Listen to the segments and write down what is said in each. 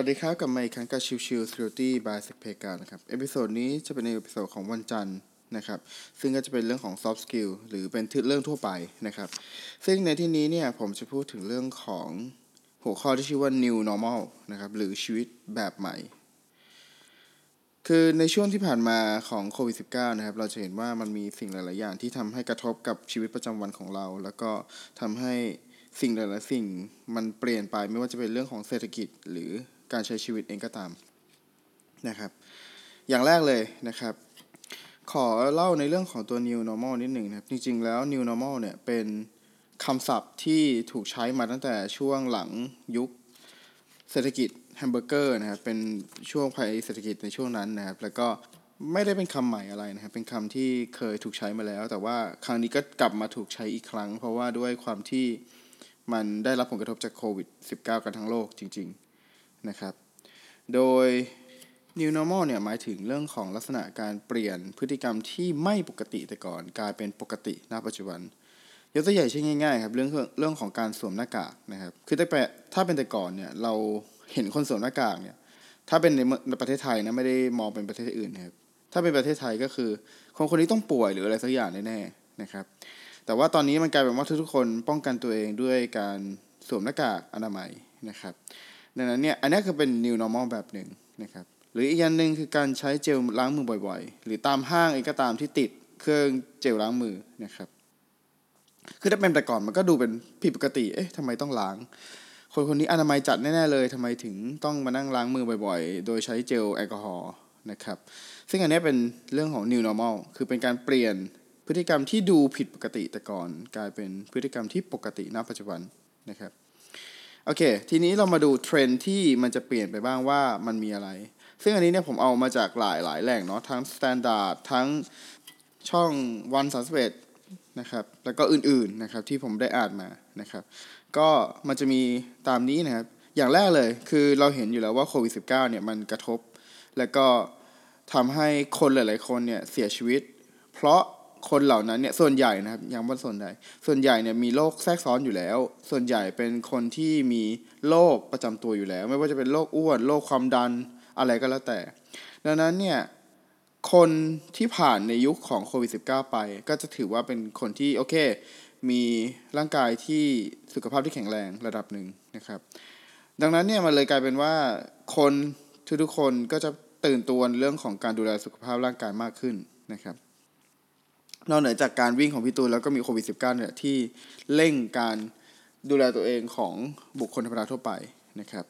สวัสดีครับกับมาอีกครั้งกับชิวชิว Security by s e c p e g a นะครับ episode นี้จะเป็น episode ของวันจันทร์นะครับ ซึ่งก็จะเป็นเรื่องของ soft skill หรือเป็นเรื่องทั่วไปนะครับ ซึ่งในที่นี้เนี่ยผมจะพูดถึงเรื่องของหัวข้อที่ชื่อว่า new normal นะครับ หรือชีวิตแบบใหม่ คือในช่วงที่ผ่านมาของโควิด -19 นะครับ เราจะเห็นว่ามันมีสิ่งหลาย ๆ อย่างที่ทำให้กระทบกับชีวิตประจำวันของเรา แล้วก็ทำให้สิ่งหลายๆสิ่งมันเปลี่ยนไปไม่ว่าจะเป็นเรื่องของเศรษฐกิจหรือ การใช้ชีวิตเองก็ตามนะครับ อย่างแรกเลยนะครับ ขอเล่าในเรื่องของตัว new normal นิดหนึ่งนะครับ จริง ๆ แล้ว new normal เนี่ยเป็นคำศัพท์ที่ถูกใช้มาตั้งแต่ช่วงหลังยุคเศรษฐกิจแฮมเบอร์เกอร์นะครับ เป็นช่วงภัยเศรษฐกิจในช่วงนั้นนะครับ แล้วก็ไม่ได้เป็นคำใหม่อะไรนะครับ เป็นคำที่เคยถูกใช้มาแล้ว แต่ว่าครั้งนี้ก็กลับมาถูกใช้อีกครั้ง เพราะว่าด้วยความที่มันได้รับผลกระทบจากโควิด -19 กันทั้งโลกจริงๆ นะครับ โดย new normal เนี่ยหมายถึงเรื่องของลักษณะการเปลี่ยนพฤติกรรมที่ไม่ปกติแต่ก่อน กลายเป็นปกติณปัจจุบันยกตัวอย่างเช่นง่ายๆครับเรื่องเรื่องของการสวมหน้ากากนะครับคือแต่ถ้าเป็นแต่ก่อนเนี่ยเราเห็นคนสวมหน้ากากเนี่ยถ้าเป็นในประเทศไทยนะไม่ได้มองเป็นประเทศอื่นนะครับถ้าเป็นประเทศไทยก็คือคนคนนี้ต้องป่วยหรืออะไรสักอย่างแน่ๆนะครับ แต่ว่าตอนนี้มันกลายเป็นว่าทุกๆคนป้องกันตัวเองด้วยการสวมหน้ากากอนามัยนะครับ ดังนั้นเนี่ยอันนี้คือเป็น new normal แบบหนึ่งนะครับหรืออีกอย่างหนึ่งคือการใช้เจลล้างมือบ่อยๆ หรือตามห้างเองก็ตามที่ติดเครื่องเจลล้างมือนะครับคือถ้าเป็นแต่ก่อนมันก็ดูเป็นผิดปกติเอ๊ะทำไมต้องล้าง คนคนนี้อนามัยจัดแน่ๆเลยทำไมถึงต้องมานั่งล้างมือบ่อยๆ โดยใช้เจลแอลกอฮอล์นะครับซึ่งอันนี้เป็นเรื่องของ new normal คือเป็นการเปลี่ยนพฤติกรรมที่ดูผิดปกติแต่ก่อน กลายเป็นพฤติกรรมที่ปกติณปัจจุบันนะครับ โอเค ทีนี้เรามาดูเทรนที่มันจะเปลี่ยนไปบ้างว่ามันมีอะไร ซึ่งอันนี้เนี่ยผมเอามาจากหลายหลายแหล่งเนาะทั้ง Standard ทั้งช่องวันสาสนะครับ แล้วก็อื่นๆนะครับที่ผมได้อ่านมานะครับ ก็มันจะมีตามนี้นะครับ อย่างแรกเลยคือเราเห็นอยู่แล้วว่าโควิด -19 เนี่ยมันกระทบ แล้วก็ทำให้คนหลาย ๆ คนเนี่ยเสียชีวิต เพราะ คนเหล่านั้นเนี่ยส่วนใหญ่นะครับยังว่าส่วนใหญ่ส่วนใหญ่เนี่ยมีโรคแทรกซ้อนอยู่แล้ว ส่วนใหญ่เป็นคนที่มีโรคประจำตัวอยู่แล้ว ไม่ว่าจะเป็นโรคอ้วนโรคความดันอะไรก็แล้วแต่ ดังนั้นเนี่ยคนที่ผ่านในยุคของโควิด -19 ไป ก็จะถือว่าเป็นคนที่โอเค มีร่างกายที่สุขภาพที่แข็งแรงระดับหนึ่งนะครับ ดังนั้นเนี่ยมันเลยกลายเป็นว่าคนทุกๆคนก็จะตื่นตัวเรื่องของการดูแลสุขภาพร่างกายมากขึ้นนะครับ นอกเหนือจากการวิ่งของพี่ตูนแล้วก็มีโควิด -19 เนี่ยที่เร่งการดูแลตัวเองของบุคคลธรรมดาทั่วไปนะครับ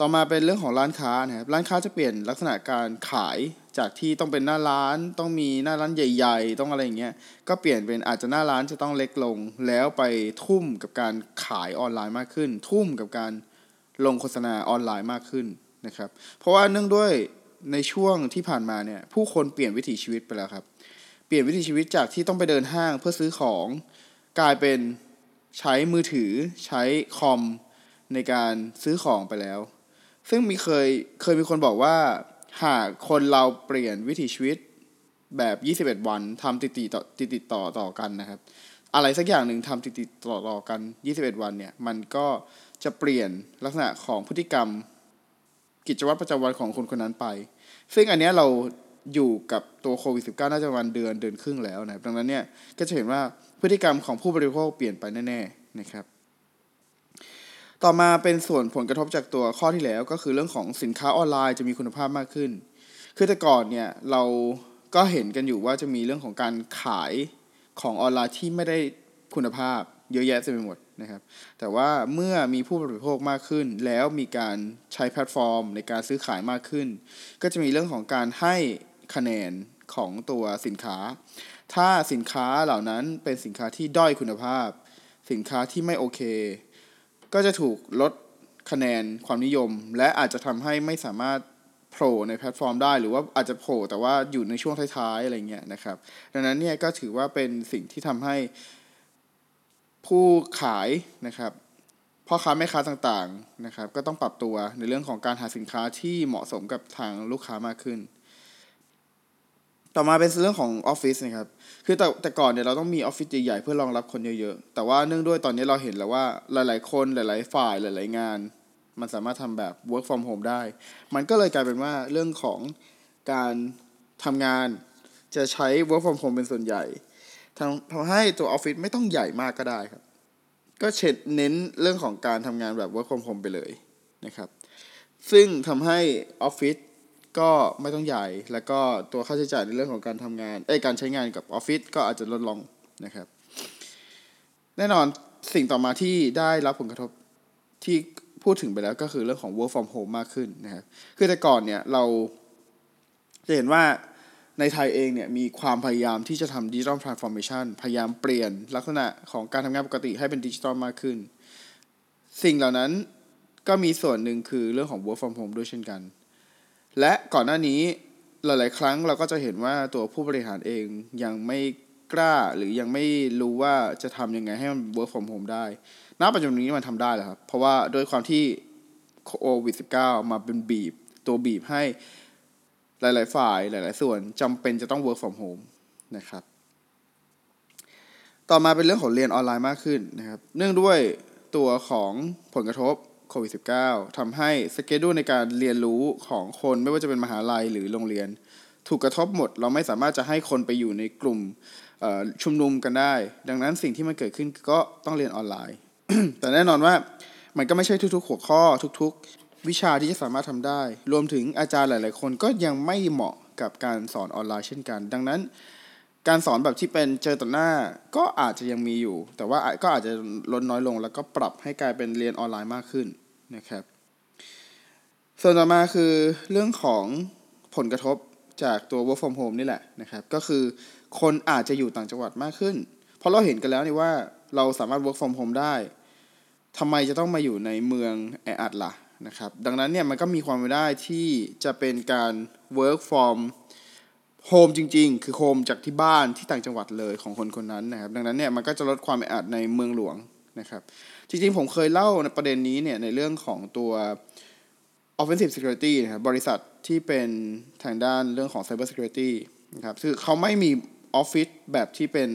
ต่อมาเป็นเรื่องของร้านค้านะครับร้านค้าจะเปลี่ยนลักษณะการขายจากที่ต้องเป็นหน้าร้านต้องมีหน้าร้านใหญ่ ๆ ต้องอะไรอย่างเงี้ยก็เปลี่ยนเป็นอาจจะหน้าร้านจะต้องเล็กลง แล้วไปทุ่มกับการขายออนไลน์มากขึ้น ทุ่มกับการลงโฆษณาออนไลน์มากขึ้นนะครับ เพราะว่าเนื่องด้วยในช่วงที่ผ่านมาเนี่ยผู้คนเปลี่ยนวิถีชีวิตไปแล้วครับ เปลี่ยนวิถีชีวิตจากที่ต้องไปเดินห้างเพื่อซื้อของ กลายเป็นใช้มือถือใช้คอมในการซื้อของไปแล้ว ซึ่งมีเคยเคยมีคนบอกว่า หากคนเราเปลี่ยนวิถีชีวิตแบบ 21 วันทำติดติดต่อติดติดต่อต่อกันนะครับ อะไรสักอย่างหนึ่งทำติดติดต่อต่อกัน 21 วันเนี่ยมันก็จะเปลี่ยนลักษณะของพฤติกรรม กิจวัตรประจำวันของคนคนนั้นไป ซึ่งอันนี้เรา อยู่กับตัวโควิด -19 น่าจะประมาณเดือนเดือนครึ่งแล้วนะครับดังนั้นเนี่ยก็จะเห็นว่าพฤติกรรมของผู้บริโภคเปลี่ยนไปแน่ๆนะครับ ต่อมาเป็นส่วนผลกระทบจากตัวข้อที่แล้วก็คือเรื่องของสินค้าออนไลน์จะมีคุณภาพมากขึ้น คือแต่ก่อนเนี่ยเราก็เห็นกันอยู่ว่าจะมีเรื่องของการขายของออนไลน์ที่ไม่ได้คุณภาพเยอะแยะเต็มไปหมดนะครับแต่ว่าเมื่อมีผู้บริโภคมากขึ้น แล้วมีการใช้แพลตฟอร์ม ในการซื้อขายมากขึ้น ก็จะมีเรื่องของการให้ คะแนนของตัวสินค้า ถ้าสินค้าเหล่านั้นเป็นสินค้าที่ด้อยคุณภาพ สินค้าที่ไม่โอเค ก็จะถูกลดคะแนนความนิยม และอาจจะทำให้ไม่สามารถโผล่ในแพลตฟอร์มได้ หรือว่าอาจจะโผล่แต่ว่าอยู่ในช่วงท้ายๆอะไรเงี้ยนะครับ ดังนั้นเนี่ยก็ถือว่าเป็นสิ่งที่ทำให้ผู้ขายนะครับพ่อค้าแม่ค้าต่างๆนะครับ ก็ต้องปรับตัวในเรื่องของการหาสินค้าที่เหมาะสมกับทางลูกค้ามากขึ้น ต่อมาเป็นเรื่องของออฟฟิศนะครับ คือแต่แต่ก่อนเนี่ยเราต้องมีออฟฟิศใหญ่ๆเพื่อรองรับคนเยอะๆ แต่ว่าเนื่องด้วยตอนนี้เราเห็นแล้วว่าหลายๆ คนหลายๆ ฝ่ายหลายๆ งาน มันสามารถทำแบบ work from home ได้ มันก็เลยกลายเป็นว่าเรื่องของการทำงานจะใช้ work from home เป็นส่วนใหญ่ทำทำให้ตัวออฟฟิศไม่ต้องใหญ่มากก็ได้ครับ ก็เช็ดเน้นเรื่องของการทำงานแบบ work from home ไปเลยนะครับ ซึ่งทำให้ออฟฟิศ ก็ไม่ต้องใหญ่แล้วก็ตัวค่าใช้จ่ายในเรื่องของการทำงานเอ้การใช้งานกับออฟฟิศก็อาจจะลดลงนะครับ แน่นอนสิ่งต่อมาที่ได้รับผลกระทบที่พูดถึงไปแล้วก็คือเรื่องของ work from home มากขึ้นนะครับ คือแต่ก่อนเนี่ยเราจะเห็นว่าในไทยเองเนี่ยมีความพยายามที่จะทำ digital transformation พยายามเปลี่ยนลักษณะของการทำงานปกติให้เป็นดิจิทัลมากขึ้น สิ่งเหล่านั้นก็มีส่วนหนึ่งคือเรื่องของ work from home ด้วยเช่นกัน และก่อนหน้านี้หลาย ๆ ครั้งเราก็จะเห็นว่าตัวผู้บริหารเองยังไม่กล้าหรือยังไม่รู้ว่าจะทำยังไงให้มัน work from home ได้ ณ ปัจจุบันนี้มันทำได้แล้วครับ เพราะว่าด้วยความที่โควิด -19 มาเป็นบีบ ตัวบีบให้หลาย ๆ ฝ่ายหลาย ๆ ส่วนจำเป็นจะต้อง work from home นะครับ ต่อมาเป็นเรื่องของเรียนออนไลน์มากขึ้นนะครับ เนื่องด้วยตัวของผลกระทบ โควิด -19 ทำให้สเกดูในการเรียนรู้ของคนไม่ว่าจะเป็นมหาลัยหรือโรงเรียน ถูกกระทบหมดเราไม่สามารถจะให้คนไปอยู่ในกลุ่มชุมนุมกันได้ ดังนั้นสิ่งที่มันเกิดขึ้นก็ต้องเรียนออนไลน์ แต่แน่นอนว่ามันก็ไม่ใช่ทุกๆ หัวข้อทุกๆ วิชาที่จะสามารถทำได้ รวมถึงอาจารย์หลาย ๆ คนก็ยังไม่เหมาะกับการสอนออนไลน์เช่นกัน ดังนั้น การสอนแบบที่เป็นเจอต่อหน้าก็อาจจะยังมีอยู่ แต่ว่าก็อาจจะลดน้อยลง แล้วก็ปรับให้กลายเป็นเรียนออนไลน์มากขึ้นนะครับ ส่วนต่อมาคือเรื่องของผลกระทบจากตัว work from home นี่แหละนะครับ ก็คือคนอาจจะอยู่ต่างจังหวัดมากขึ้น เพราะเราเห็นกันแล้วนี่ว่าเราสามารถ work from home ได้ทำไมจะต้องมาอยู่ในเมืองแออัดล่ะนะครับ ดังนั้นเนี่ยมันก็มีความเป็นได้ที่จะเป็นการ work from home จริง ๆ คือ home จากที่บ้านที่ต่างจังหวัดเลยของคนคนนั้นนะครับ ดังนั้นเนี่ยมันก็จะลดความแออัดในเมืองหลวงนะครับ จริง ๆ ผมเคยเล่าในประเด็นนี้เนี่ยในเรื่องของตัว offensive security นะครับบริษัทที่เป็นทางด้านเรื่องของ cyber security นะครับคือเขาไม่มีออฟฟิศแบบที่เป็น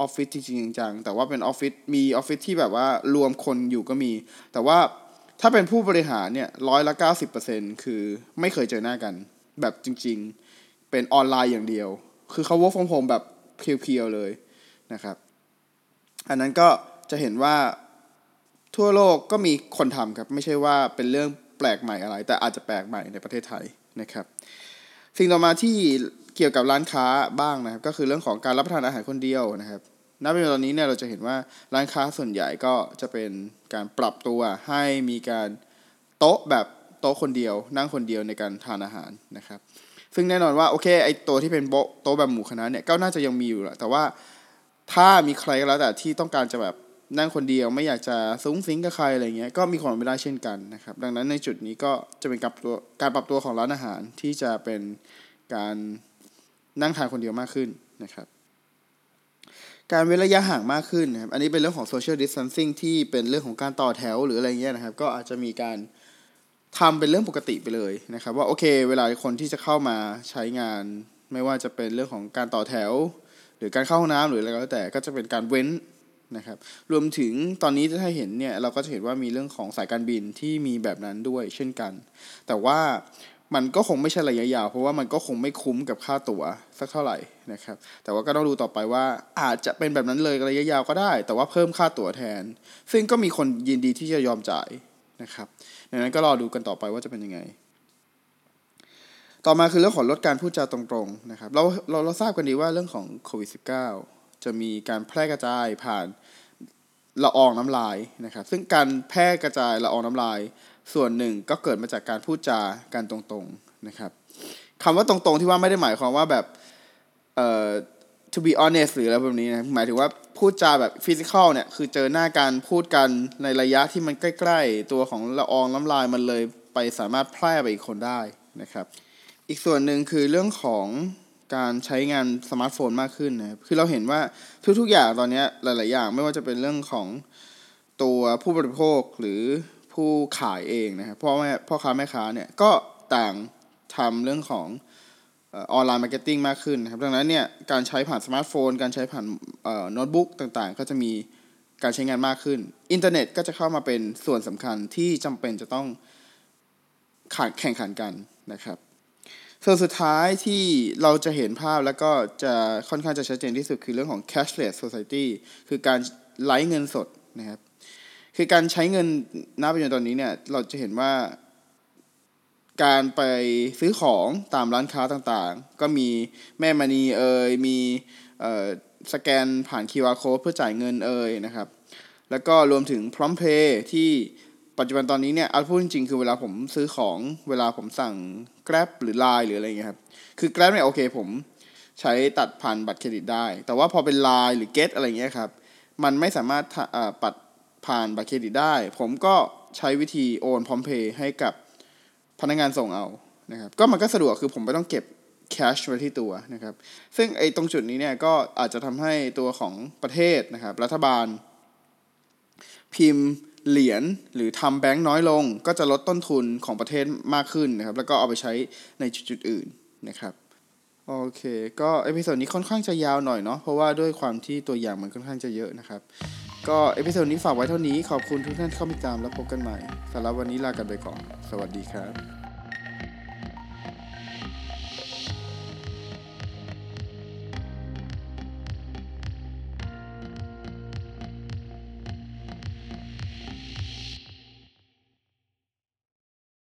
ออฟฟิศจริงๆจังแต่ว่าเป็นออฟฟิศมีออฟฟิศที่แบบว่ารวมคนอยู่ก็มี แต่ว่าถ้าเป็นผู้บริหารเนี่ยร้อยละเก้าสิบเปอร์เซ็นคือไม่เคยเจอหน้ากันแบบจริง ๆ เป็นออนไลน์อย่างเดียว คือเขา work from home แบบเพียวๆเลยนะครับ อันนั้นก็จะเห็นว่าทั่วโลกก็มีคนทำครับ ไม่ใช่ว่าเป็นเรื่องแปลกใหม่อะไร แต่อาจจะแปลกใหม่ในประเทศไทยนะครับ สิ่งต่อมาที่เกี่ยวกับร้านค้าบ้างนะครับ ก็คือเรื่องของการรับประทานอาหารคนเดียวนะครับณปัจจุบันตอนนี้เนี่ยเราจะเห็นว่าร้านค้าส่วนใหญ่ก็จะเป็นการปรับตัวให้มีการโต๊ะแบบโต๊ะคนเดียว นั่งคนเดียวในการทานอาหารนะครับ ซึ่งแน่นอนว่าโอเคไอตัวที่เป็นโต๊ะแบบหมู่คณะเนี่ยก็น่าจะยังมีอยู่แหละแต่ว่าถ้ามีใครก็แล้วแต่ที่ต้องการจะแบบนั่งคนเดียวไม่อยากจะซุ้งซิงกับใครอะไรเงี้ยก็มีความไม่ได้เช่นกันนะครับ ดังนั้นในจุดนี้ก็จะเป็นกับตัวการปรับตัวของร้านอาหารที่จะเป็นการนั่งทานคนเดียวมากขึ้นนะครับ การเว้นระยะห่างมากขึ้นนะครับอันนี้เป็นเรื่องของ social distancing ที่เป็นเรื่องของการต่อแถวหรืออะไรเงี้ยนะครับ ก็อาจจะมีการ ทำเป็นเรื่องปกติไปเลยนะครับ ว่าโอเค เวลาคนที่จะเข้ามาใช้งาน ไม่ว่าจะเป็นเรื่องของการต่อแถว หรือการเข้าห้องน้ำหรืออะไรก็แล้วแต่ก็จะเป็นการเว้นนะครับรวมถึงตอนนี้ถ้าเห็นเนี่ยเราก็จะเห็นว่ามีเรื่องของสายการบินที่มีแบบนั้นด้วยเช่นกัน แต่ว่ามันก็คงไม่ใช่ระยะยาว เพราะว่ามันก็คงไม่คุ้มกับค่าตั๋วสักเท่าไหร่นะครับ แต่ว่าก็ต้องดูต่อไปว่าอาจจะเป็นแบบนั้นเลยระยะยาวก็ได้ แต่ว่าเพิ่มค่าตั๋วแทน ซึ่งก็มีคนยินดีที่จะยอมจ่าย นะครับดังนั้นก็รอดูกันต่อไปว่าจะเป็นยังไง ต่อมาคือเรื่องของลดการพูดจาตรงๆนะครับเราเราเราทราบกันดีว่าเรื่องของโควิด -19 จะมีการแพร่กระจายผ่านละอองน้ำลายนะครับ ซึ่งการแพร่กระจายละอองน้ำลาย ส่วนหนึ่งก็เกิดมาจากการพูดจาการตรงๆนะครับคำว่าตรงๆที่ว่าไม่ได้หมายความว่าแบบเอ่อ to be honest หรืออะไรแบบนี้นะหมายถึงว่าพูดจาแบบ physical เนี่ย คือเจอหน้าการพูดกันในระยะที่มันใกล้ ๆ ตัวของละอองน้ำลายมันเลยไปสามารถแพร่ไปอีกคนได้นะครับ อีกส่วนหนึ่งคือเรื่องของการใช้งานสมาร์ทโฟนมากขึ้นนะครับ คือเราเห็นว่าทุก ๆ อย่างตอนนี้หลาย ๆ อย่างไม่ว่าจะเป็นเรื่องของตัวผู้บริโภคหรือผู้ขายเองนะครับพ่อแม่พ่อค้าแม่ค้าเนี่ยก็ต่างทำเรื่องของ online marketing มากขึ้นนะครับดังนั้นเนี่ยการใช้ผ่านสมาร์ทโฟน การใช้ผ่านโน้ตบุ๊กต่างๆ ก็จะมีการใช้งานมากขึ้น อินเทอร์เน็ตก็จะเข้ามาเป็นส่วนสำคัญที่จำเป็นจะต้องแข่งขันกันนะครับส่วนสุดท้ายที่เราจะเห็นภาพแล้วก็จะค่อนข้างจะชัดเจนที่สุดคือเรื่องของ cashless society คือการไร้เงินสดนะครับคือการใช้เงินณปัจจุบันตอนนี้เนี่ยเราจะเห็นว่า การไปซื้อของตามร้านค้าต่างๆ ก็มีแม่มณีเอ่ยมีสแกนผ่าน QR code เพื่อจ่ายเงินเอ่ยนะครับ แล้วก็รวมถึงพร้อมเพย์ที่ปัจจุบันตอนนี้เนี่ยเอาพูดจริงๆคือเวลาผมซื้อของเวลาผมสั่ง Grab หรือ Line หรืออะไรเงี้ยครับ คือ Grab เนี่ยโอเคผมใช้ตัดผ่านบัตรเครดิตได้ แต่ว่าพอเป็น Line หรือ Get อะไรเงี้ยครับ มันไม่สามารถปัดผ่านบัตรเครดิตได้ ผมก็ใช้วิธีโอนพร้อมเพย์ให้กับ พนักงานส่งเอานะครับก็มันก็สะดวกคือผมไม่ต้องเก็บแคชไว้ที่ตัวนะครับซึ่งไอ้ตรงจุดนี้เนี่ยก็อาจจะทำให้ตัวของประเทศนะครับรัฐบาล พิมพ์เหรียญหรือทำแบงค์น้อยลง ก็จะลดต้นทุนของประเทศมากขึ้นนะครับแล้วก็เอาไปใช้ในจุดๆอื่นนะครับโอเค ก็ episode นี้ค่อนข้างจะยาวหน่อยเนาะเพราะว่าด้วยความที่ตัวอย่างมันค่อนข้างจะเยอะนะครับ ก็ episode นี้ฝากไว้เท่านี้ขอบคุณทุกท่านที่เข้ามาติดตามแล้วพบกันใหม่สำหรับวันนี้ลากันไปก่อน สวัสดีครับ